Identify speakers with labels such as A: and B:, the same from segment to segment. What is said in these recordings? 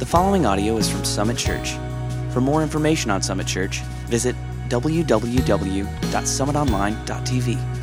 A: The following audio is from Summit Church. For more information on Summit Church, visit www.summitonline.tv.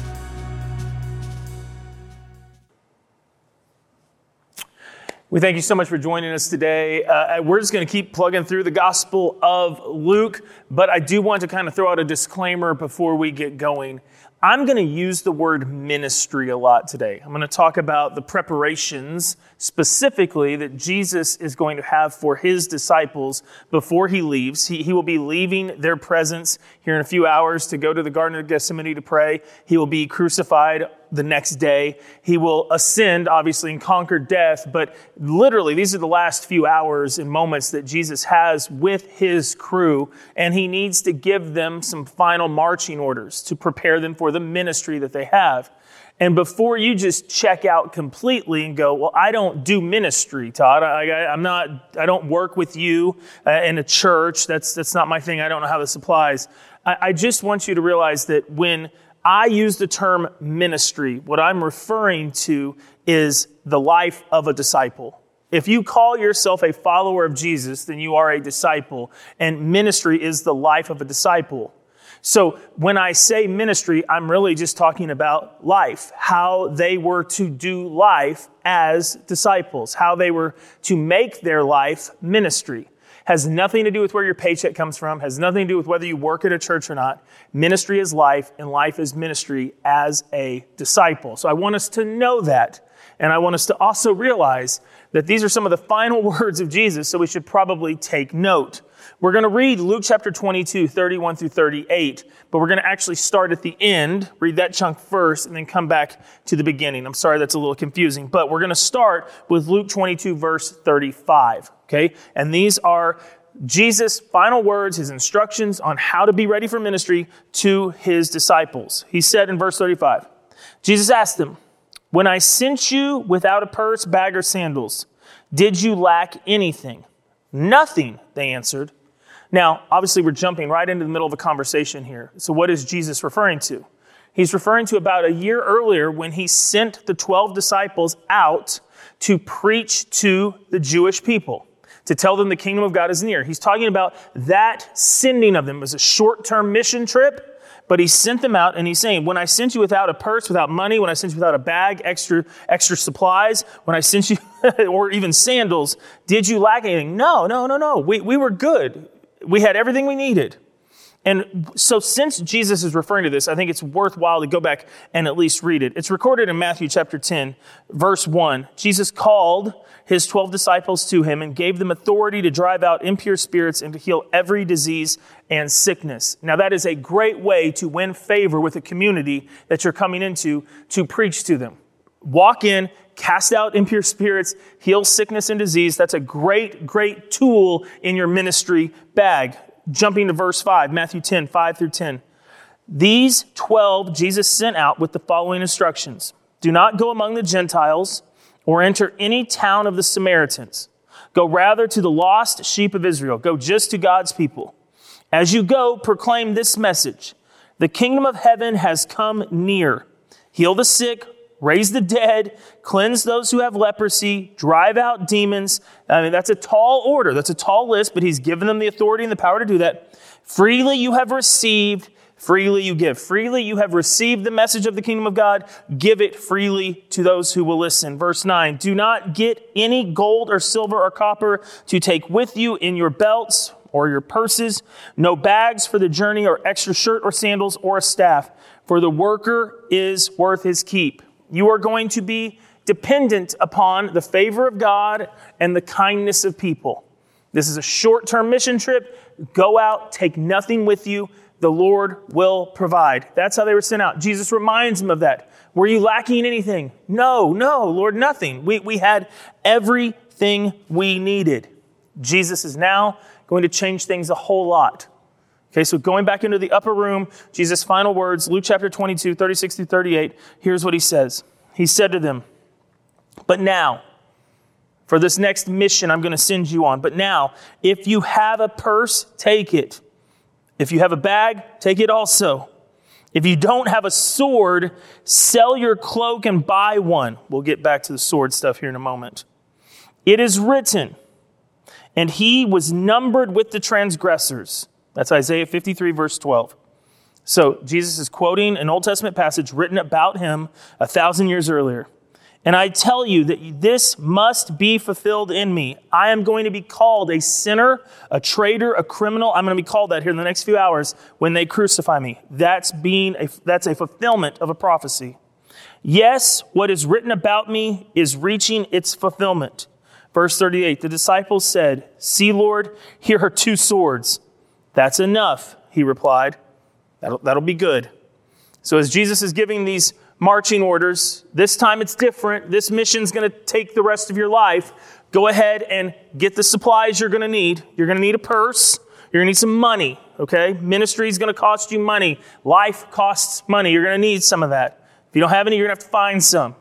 B: We thank you so much for joining us today. Uh, we're just going to keep plugging through the Gospel of Luke, but I do want to kind of throw out a disclaimer before we get going. I'm going to use the word ministry a lot today. I'm going to talk about the preparations specifically that Jesus is going to have for his disciples before he leaves. He, he will be leaving their presence here in a few hours to go to the Garden of Gethsemane to pray. He will be crucified the next day. He will ascend, obviously, and conquer death. But literally, these are the last few hours and moments that Jesus has with his crew, and he needs to give them some final marching orders to prepare them for the ministry that they have. And before you just check out completely and go, well, I don't do ministry, Todd. I, am not, I don't work with you uh, in a church. That's, that's not my thing. I don't know how this applies. I, I just want you to realize that when I use the term ministry. What I'm referring to is the life of a disciple. If you call yourself a follower of Jesus, then you are a disciple, and ministry is the life of a disciple. So when I say ministry, I'm really just talking about life, how they were to do life as disciples, how they were to make their life ministry has nothing to do with where your paycheck comes from, has nothing to do with whether you work at a church or not. Ministry is life, and life is ministry as a disciple. So I want us to know that. And I want us to also realize that these are some of the final words of Jesus, so we should probably take note. We're going to read Luke chapter 22, 31 through 38, but we're going to actually start at the end, read that chunk first, and then come back to the beginning. I'm sorry that's a little confusing, but we're going to start with Luke 22, verse 35. Okay? And these are Jesus' final words, his instructions on how to be ready for ministry to his disciples. He said in verse 35, Jesus asked them, When I sent you without a purse, bag, or sandals, did you lack anything? Nothing, they answered. Now, obviously, we're jumping right into the middle of a conversation here. So, what is Jesus referring to? He's referring to about a year earlier when he sent the 12 disciples out to preach to the Jewish people to tell them the kingdom of God is near. He's talking about that sending of them it was a short term mission trip, but he sent them out and he's saying, When I sent you without a purse, without money, when I sent you without a bag, extra, extra supplies, when I sent you, or even sandals, did you lack anything? No, no, no, no. We, we were good. We had everything we needed. And so, since Jesus is referring to this, I think it's worthwhile to go back and at least read it. It's recorded in Matthew chapter 10, verse 1. Jesus called his 12 disciples to him and gave them authority to drive out impure spirits and to heal every disease and sickness. Now, that is a great way to win favor with a community that you're coming into to preach to them. Walk in, cast out impure spirits, heal sickness and disease. That's a great, great tool in your ministry bag jumping to verse 5, Matthew 10, 5 through 10. These 12 Jesus sent out with the following instructions Do not go among the Gentiles or enter any town of the Samaritans. Go rather to the lost sheep of Israel. Go just to God's people. As you go, proclaim this message The kingdom of heaven has come near. Heal the sick, raise the dead, cleanse those who have leprosy, drive out demons. I mean, that's a tall order. That's a tall list, but he's given them the authority and the power to do that. Freely you have received, freely you give. Freely you have received the message of the kingdom of God, give it freely to those who will listen. Verse 9 Do not get any gold or silver or copper to take with you in your belts or your purses, no bags for the journey or extra shirt or sandals or a staff, for the worker is worth his keep. You are going to be dependent upon the favor of God and the kindness of people. This is a short term mission trip. Go out, take nothing with you. The Lord will provide. That's how they were sent out. Jesus reminds them of that. Were you lacking anything? No, no, Lord, nothing. We, we had everything we needed. Jesus is now going to change things a whole lot. Okay, so going back into the upper room, Jesus' final words, Luke chapter 22, 36 through 38, here's what he says. He said to them, But now, for this next mission I'm going to send you on, but now, if you have a purse, take it. If you have a bag, take it also. If you don't have a sword, sell your cloak and buy one. We'll get back to the sword stuff here in a moment. It is written, and he was numbered with the transgressors. That's Isaiah 53, verse 12. So Jesus is quoting an Old Testament passage written about him a thousand years earlier. And I tell you that this must be fulfilled in me. I am going to be called a sinner, a traitor, a criminal. I'm going to be called that here in the next few hours when they crucify me. That's being a, that's a fulfillment of a prophecy. Yes, what is written about me is reaching its fulfillment. Verse 38, the disciples said, See, Lord, here are two swords. That's enough, he replied. That'll, that'll be good. So as Jesus is giving these marching orders. This time it's different. This mission's going to take the rest of your life. Go ahead and get the supplies you're going to need. You're going to need a purse. You're going to need some money, okay? Ministry is going to cost you money. Life costs money. You're going to need some of that. If you don't have any, you're going to have to find some.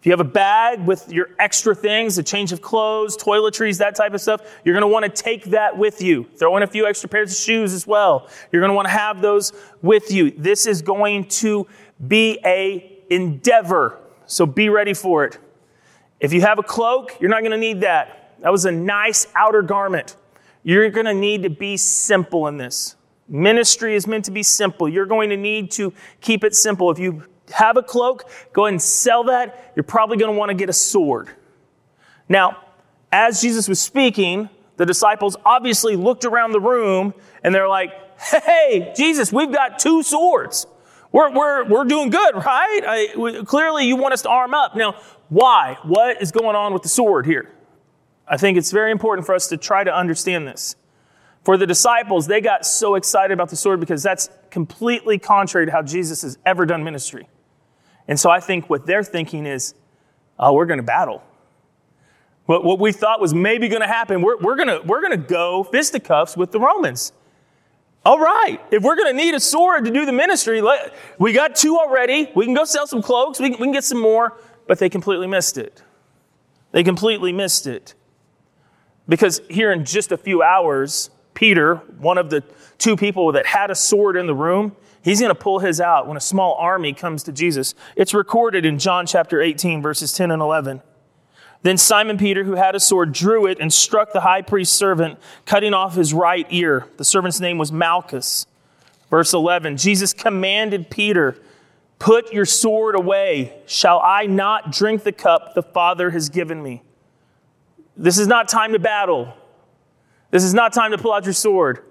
B: If you have a bag with your extra things, a change of clothes, toiletries, that type of stuff, you're going to want to take that with you. Throw in a few extra pairs of shoes as well. You're going to want to have those with you. This is going to be a endeavor. So be ready for it. If you have a cloak, you're not going to need that. That was a nice outer garment. You're going to need to be simple in this. Ministry is meant to be simple. You're going to need to keep it simple. If you have a cloak, go ahead and sell that. You're probably going to want to get a sword. Now, as Jesus was speaking, the disciples obviously looked around the room and they're like, hey, Jesus, we've got two swords. We're, we're, we're doing good, right? I, we, clearly, you want us to arm up. Now, why? What is going on with the sword here? I think it's very important for us to try to understand this. For the disciples, they got so excited about the sword because that's completely contrary to how Jesus has ever done ministry. And so I think what they're thinking is, oh, we're going to battle. What, what we thought was maybe going to happen, we're, we're going we're to go fisticuffs with the Romans. All right, if we're going to need a sword to do the ministry, let, we got two already. We can go sell some cloaks. We can, we can get some more. But they completely missed it. They completely missed it. Because here in just a few hours, Peter, one of the two people that had a sword in the room, he's going to pull his out when a small army comes to Jesus. It's recorded in John chapter 18, verses 10 and 11. Then Simon Peter, who had a sword, drew it and struck the high priest's servant, cutting off his right ear. The servant's name was Malchus. Verse 11 Jesus commanded Peter, Put your sword away. Shall I not drink the cup the Father has given me? This is not time to battle. This is not time to pull out your sword.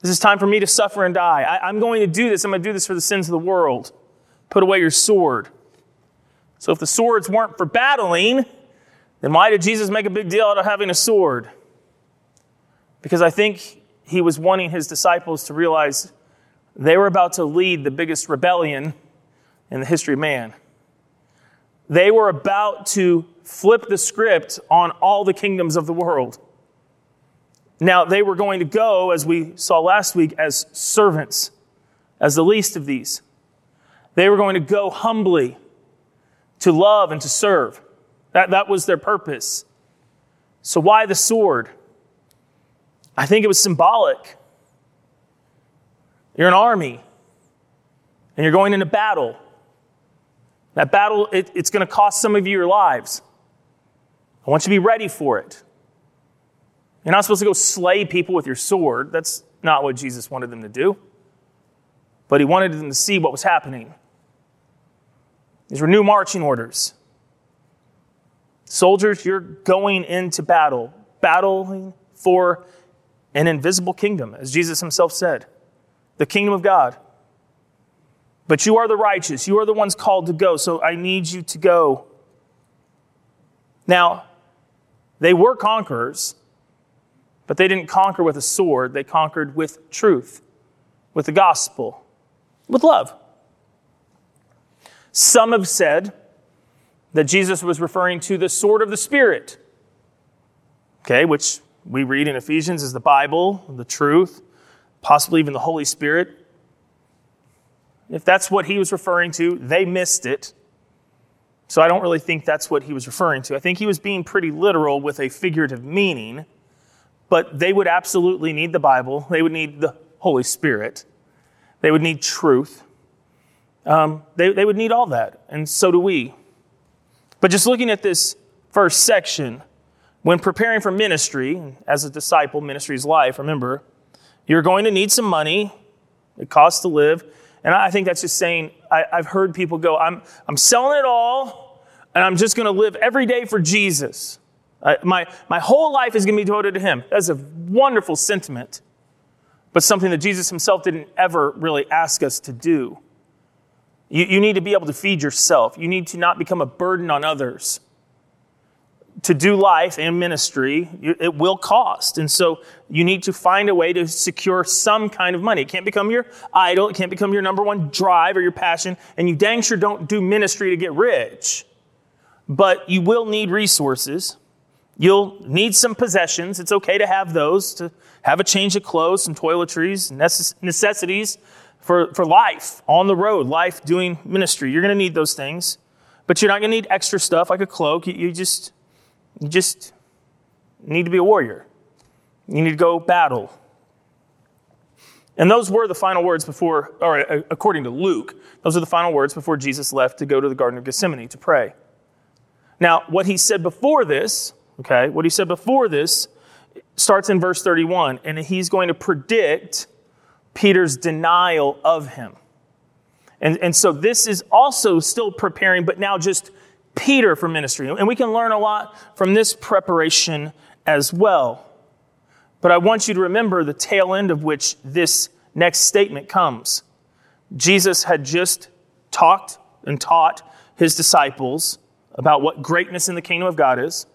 B: This is time for me to suffer and die. I, am going to do this. I'm going to do this for the sins of the world. Put away your sword. So if the swords weren't for battling, then why did Jesus make a big deal out of having a sword? Because I think he was wanting his disciples to realize they were about to lead the biggest rebellion in the history of man. They were about to flip the script on all the kingdoms of the world. Now, they were going to go, as we saw last week, as servants, as the least of these. They were going to go humbly to love and to serve. That, that was their purpose. So, why the sword? I think it was symbolic. You're an army, and you're going into battle. That battle, it, it's going to cost some of you your lives. I want you to be ready for it. You're not supposed to go slay people with your sword. That's not what Jesus wanted them to do. But he wanted them to see what was happening. These were new marching orders. Soldiers, you're going into battle, battling for an invisible kingdom, as Jesus himself said the kingdom of God. But you are the righteous. You are the ones called to go. So I need you to go. Now, they were conquerors, but they didn't conquer with a sword. They conquered with truth, with the gospel, with love. Some have said that Jesus was referring to the sword of the Spirit, okay, which we read in Ephesians is the Bible, the truth, possibly even the Holy Spirit. If that's what he was referring to, they missed it. So I don't really think that's what he was referring to. I think he was being pretty literal with a figurative meaning, but they would absolutely need the Bible. They would need the Holy Spirit. They would need truth. Um, they, they would need all that, and so do we. But just looking at this first section, when preparing for ministry, as a disciple, ministry is life, remember, you're going to need some money. It costs to live. And I think that's just saying, I, have heard people go, I'm, I'm selling it all, and I'm just going to live every day for Jesus. Uh, my, my whole life is going to be devoted to Him. That's a wonderful sentiment, but something that Jesus Himself didn't ever really ask us to do. You, you need to be able to feed yourself, you need to not become a burden on others. To do life and ministry, it will cost. And so you need to find a way to secure some kind of money. It can't become your idol, it can't become your number one drive or your passion, and you dang sure don't do ministry to get rich. But you will need resources. You'll need some possessions. It's okay to have those, to have a change of clothes, some toiletries, necessities for, for life on the road, life doing ministry. You're going to need those things, but you're not going to need extra stuff like a cloak. You, you, just, you just need to be a warrior. You need to go battle. And those were the final words before, or uh, according to Luke, those are the final words before Jesus left to go to the Garden of Gethsemane to pray. Now, what he said before this, okay, what he said before this starts in verse 31, and he's going to predict Peter's denial of him. And, and so this is also still preparing, but now just Peter for ministry. And we can learn a lot from this preparation as well. But I want you to remember the tail end of which this next statement comes. Jesus had just talked and taught his disciples about what greatness in the kingdom of God is.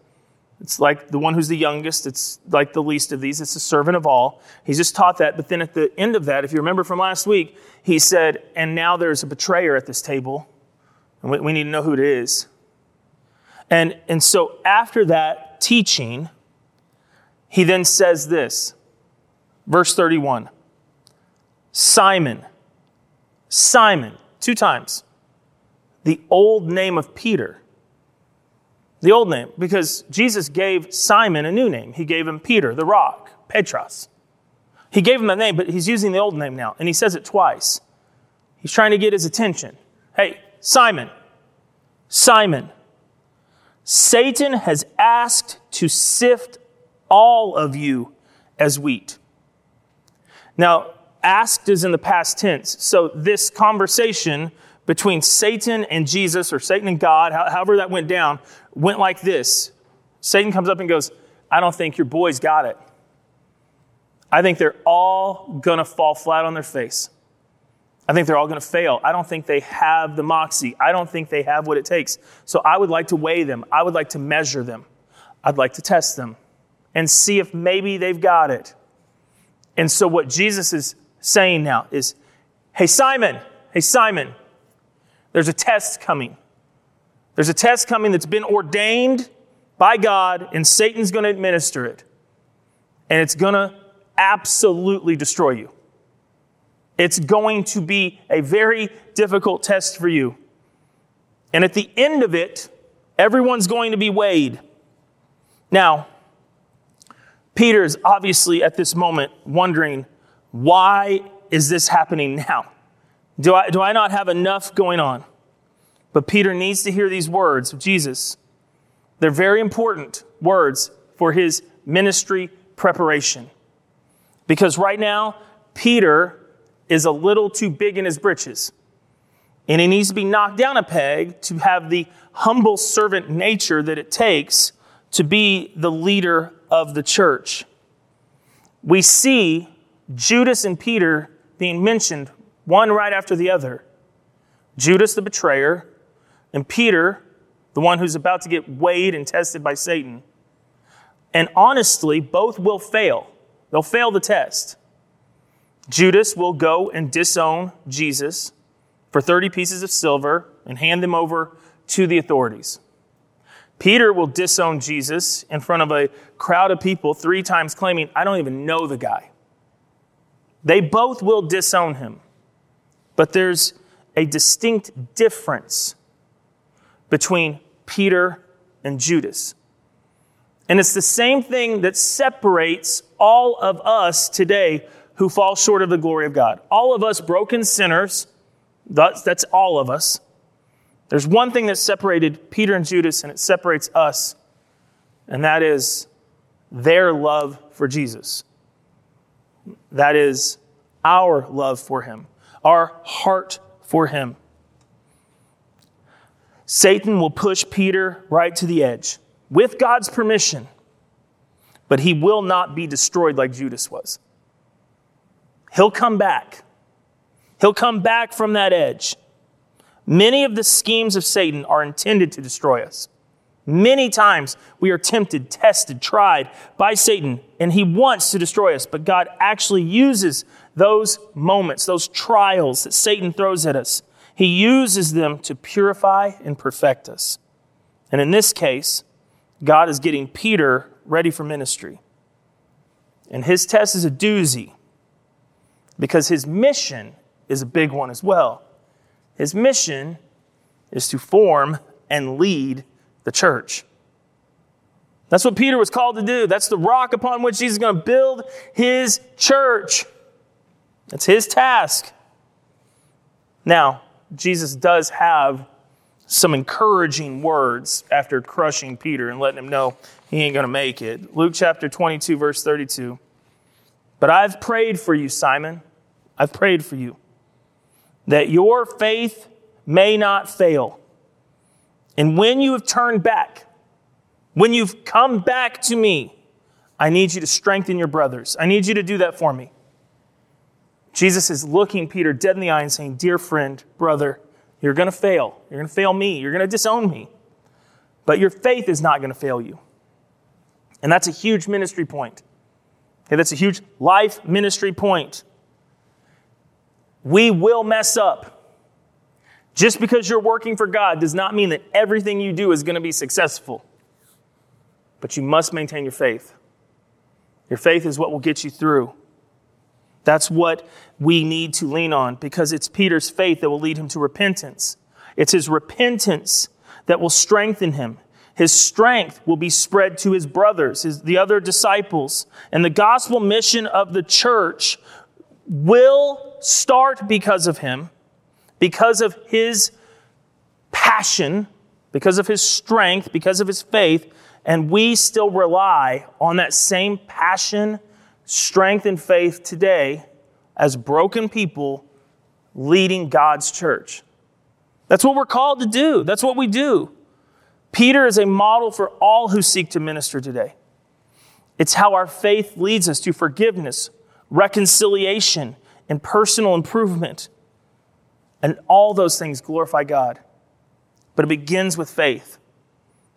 B: It's like the one who's the youngest. It's like the least of these. It's the servant of all. He's just taught that. But then at the end of that, if you remember from last week, he said, and now there's a betrayer at this table. And we, we need to know who it is. And, and so after that teaching, he then says this, verse 31 Simon, Simon, two times, the old name of Peter the old name, because Jesus gave Simon a new name. He gave him Peter, the rock, Petros. He gave him a name, but he's using the old name now, and he says it twice. He's trying to get his attention. Hey, Simon, Simon, Satan has asked to sift all of you as wheat. Now, asked is in the past tense, so this conversation between Satan and Jesus, or Satan and God, however that went down, went like this Satan comes up and goes, I don't think your boys got it. I think they're all going to fall flat on their face. I think they're all going to fail. I don't think they have the moxie. I don't think they have what it takes. So I would like to weigh them. I would like to measure them. I'd like to test them and see if maybe they've got it. And so what Jesus is saying now is, Hey, Simon, hey, Simon, there's a test coming. There's a test coming that's been ordained by God, and Satan's going to administer it. And it's going to absolutely destroy you. It's going to be a very difficult test for you. And at the end of it, everyone's going to be weighed. Now, Peter is obviously at this moment wondering, why is this happening now? Do I, do I not have enough going on? But Peter needs to hear these words of Jesus. They're very important words for his ministry preparation. Because right now, Peter is a little too big in his britches. And he needs to be knocked down a peg to have the humble servant nature that it takes to be the leader of the church. We see Judas and Peter being mentioned one right after the other. Judas the betrayer, and Peter, the one who's about to get weighed and tested by Satan. And honestly, both will fail. They'll fail the test. Judas will go and disown Jesus for 30 pieces of silver and hand them over to the authorities. Peter will disown Jesus in front of a crowd of people three times, claiming, I don't even know the guy. They both will disown him. But there's a distinct difference between Peter and Judas. And it's the same thing that separates all of us today who fall short of the glory of God. All of us broken sinners, that's, that's all of us. There's one thing that separated Peter and Judas, and it separates us. and that is their love for Jesus. That is our love for him, our heart for him. Satan will push Peter right to the edge with God's permission, but he will not be destroyed like Judas was. He'll come back. He'll come back from that edge. Many of the schemes of Satan are intended to destroy us. Many times we are tempted, tested, tried by Satan, and he wants to destroy us, but God actually uses those moments, those trials that Satan throws at us. He uses them to purify and perfect us. And in this case, God is getting Peter ready for ministry. And his test is a doozy because his mission is a big one as well. His mission is to form and lead the church. That's what Peter was called to do. That's the rock upon which Jesus is going to build his church. That's his task. Now, Jesus does have some encouraging words after crushing Peter and letting him know he ain't going to make it. Luke chapter 22, verse 32. But I've prayed for you, Simon. I've prayed for you that your faith may not fail. And when you have turned back, when you've come back to me, I need you to strengthen your brothers. I need you to do that for me. Jesus is looking Peter dead in the eye and saying, Dear friend, brother, you're going to fail. You're going to fail me. You're going to disown me. But your faith is not going to fail you. And that's a huge ministry point. Okay, that's a huge life ministry point. We will mess up. Just because you're working for God does not mean that everything you do is going to be successful. But you must maintain your faith. Your faith is what will get you through. That's what we need to lean on because it's Peter's faith that will lead him to repentance. It's his repentance that will strengthen him. His strength will be spread to his brothers, his, the other disciples. And the gospel mission of the church will start because of him because of his passion, because of his strength, because of his faith, and we still rely on that same passion, strength, and faith today as broken people leading God's church. That's what we're called to do. That's what we do. Peter is a model for all who seek to minister today. It's how our faith leads us to forgiveness, reconciliation, and personal improvement. And all those things glorify God. But it begins with faith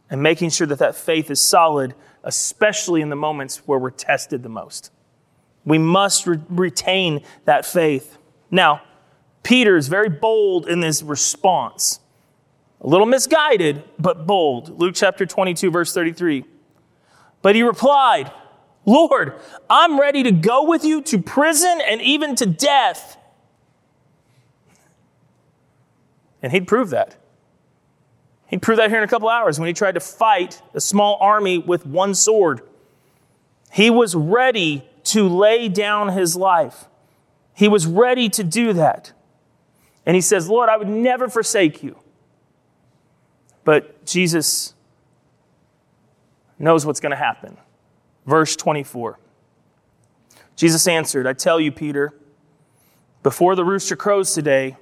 B: and making sure that that faith is solid, especially in the moments where we're tested the most. We must re- retain that faith. Now, Peter is very bold in this response. A little misguided, but bold. Luke chapter 22, verse 33. But he replied, Lord, I'm ready to go with you to prison and even to death. And he'd prove that. He'd prove that here in a couple hours when he tried to fight a small army with one sword. He was ready to lay down his life. He was ready to do that. And he says, Lord, I would never forsake you. But Jesus knows what's going to happen. Verse 24. Jesus answered, I tell you, Peter, before the rooster crows today,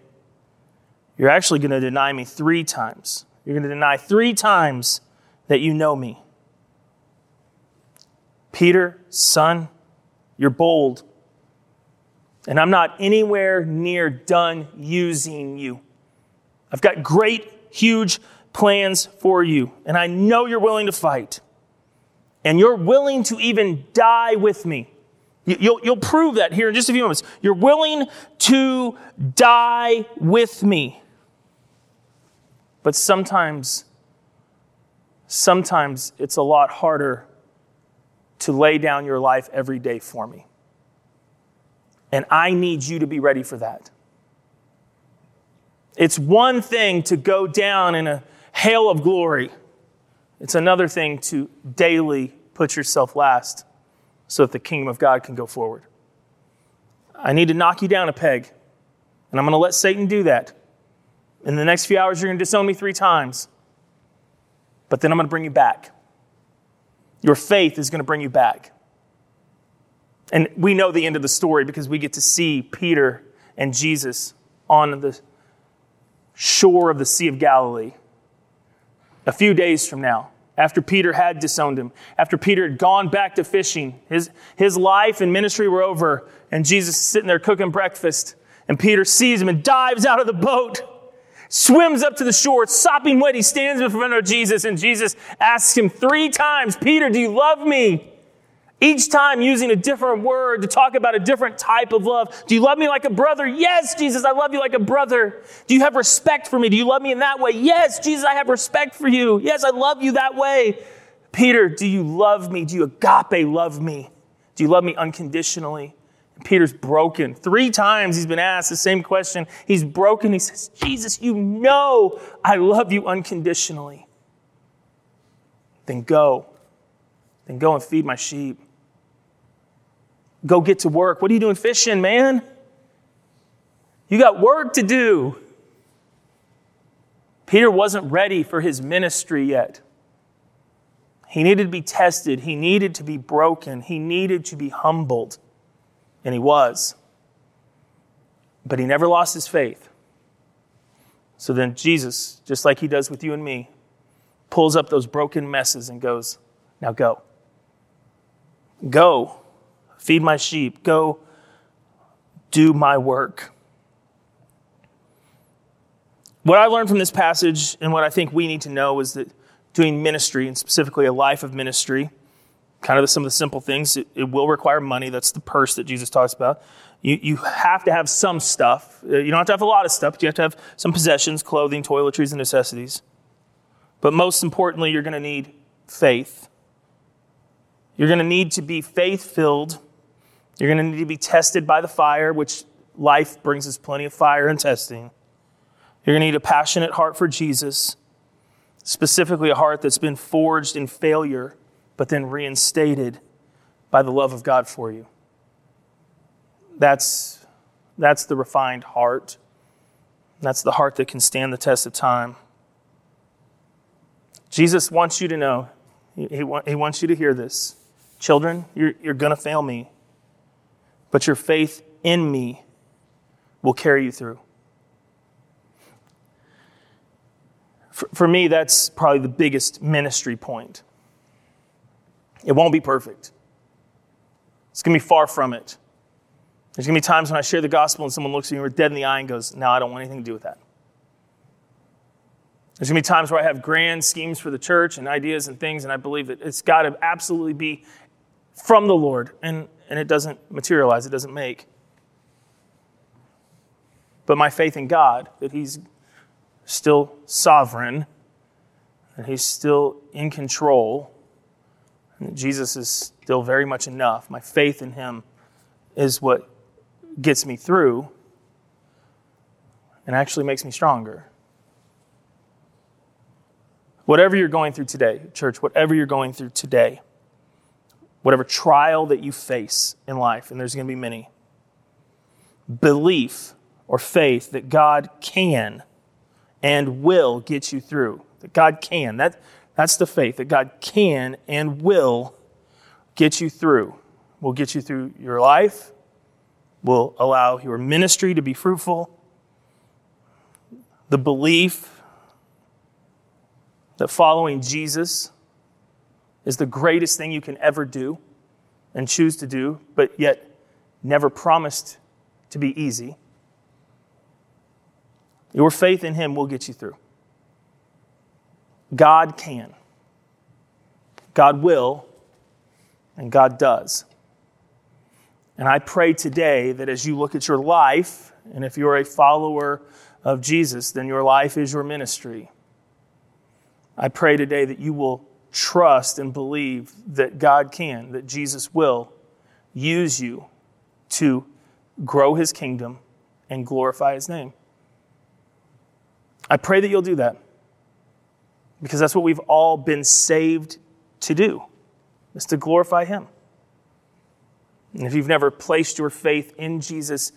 B: you're actually going to deny me three times. You're going to deny three times that you know me. Peter, son, you're bold. And I'm not anywhere near done using you. I've got great, huge plans for you. And I know you're willing to fight. And you're willing to even die with me. You'll, you'll prove that here in just a few moments. You're willing to die with me. But sometimes, sometimes it's a lot harder to lay down your life every day for me. And I need you to be ready for that. It's one thing to go down in a hail of glory, it's another thing to daily put yourself last so that the kingdom of God can go forward. I need to knock you down a peg, and I'm going to let Satan do that. In the next few hours, you're going to disown me three times. But then I'm going to bring you back. Your faith is going to bring you back. And we know the end of the story because we get to see Peter and Jesus on the shore of the Sea of Galilee a few days from now, after Peter had disowned him, after Peter had gone back to fishing. His, his life and ministry were over, and Jesus is sitting there cooking breakfast. And Peter sees him and dives out of the boat, swims up to the shore, sopping wet. He stands in front of Jesus, and Jesus asks him three times, Peter, do you love me? Each time using a different word to talk about a different type of love. Do you love me like a brother? Yes, Jesus, I love you like a brother. Do you have respect for me? Do you love me in that way? Yes, Jesus, I have respect for you. Yes, I love you that way. Peter, do you love me? Do you agape love me? Do you love me unconditionally? Peter's broken. Three times he's been asked the same question. He's broken. He says, Jesus, you know I love you unconditionally. Then go. Then go and feed my sheep go get to work. What are you doing fishing, man? You got work to do. Peter wasn't ready for his ministry yet. He needed to be tested. He needed to be broken. He needed to be humbled. And he was. But he never lost his faith. So then Jesus, just like he does with you and me, pulls up those broken messes and goes, Now go. Go feed my sheep, go do my work. What I learned from this passage and what I think we need to know is that doing ministry, and specifically a life of ministry, kind of some of the simple things, it, it will require money. That's the purse that Jesus talks about. You, you have to have some stuff. Uh, you don't have to have a lot of stuff, but you have to have some possessions, clothing, toiletries, and necessities. But most importantly, you're going to need faith. You're going to need to be faith filled you're going to need to be tested by the fire, which life brings us plenty of fire and testing. You're going to need a passionate heart for Jesus, specifically a heart that's been forged in failure, but then reinstated by the love of God for you. That's, that's the refined heart. That's the heart that can stand the test of time. Jesus wants you to know, he, he, he wants you to hear this. Children, you're, you're going to fail me but your faith in me will carry you through. For, for me, that's probably the biggest ministry point. It won't be perfect. It's going to be far from it. There's going to be times when I share the gospel and someone looks at me we're dead in the eye and goes, No, I don't want anything to do with that. There's going to be times where I have grand schemes for the church and ideas and things, and I believe that it's got to absolutely be from the Lord. And and it doesn't materialize, it doesn't make. But my faith in God, that He's still sovereign, and He's still in control, Jesus is still very much enough, my faith in Him is what gets me through and actually makes me stronger. Whatever you're going through today, church, whatever you're going through today, whatever trial that you face in life, and there's going to be many, belief or faith that God can and will get you through. That God can. That, that's the faith that God can and will get you through. Will get you through your life, will allow your ministry to be fruitful. The belief that following Jesus is the greatest thing you can ever do and choose to do, but yet never promised to be easy. Your faith in Him will get you through. God can, God will, and God does. And I pray today that as you look at your life, and if you're a follower of Jesus, then your life is your ministry. I pray today that you will trust and believe that God can, that Jesus will use you to grow his kingdom and glorify his name. I pray that you'll do that because that's what we've all been saved to do, is to glorify him. And if you've never placed your faith in Jesus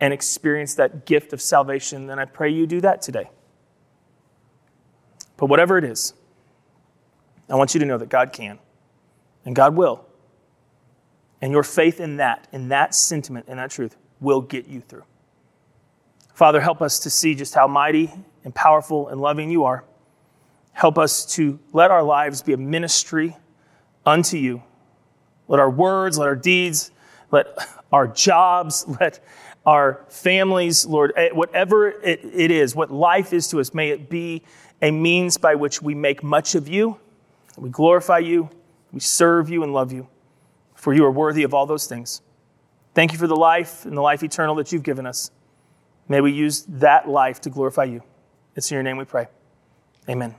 B: and experienced that gift of salvation, then I pray you do that today. But whatever it is, I want you to know that God can. And God will. And your faith in that, in that sentiment, in that truth, will get you through. Father, help us to see just how mighty and powerful and loving you are. Help us to let our lives be a ministry unto you. Let our words, let our deeds, let our jobs, let our families, Lord, eh, whatever it, it is, what life is to us, may it be a means by which we make much of you, we glorify you, we serve you and love you, for you are worthy of all those things. Thank you for the life and the life eternal that you've given us. May we use that life to glorify you. It's in your name we pray. Amen.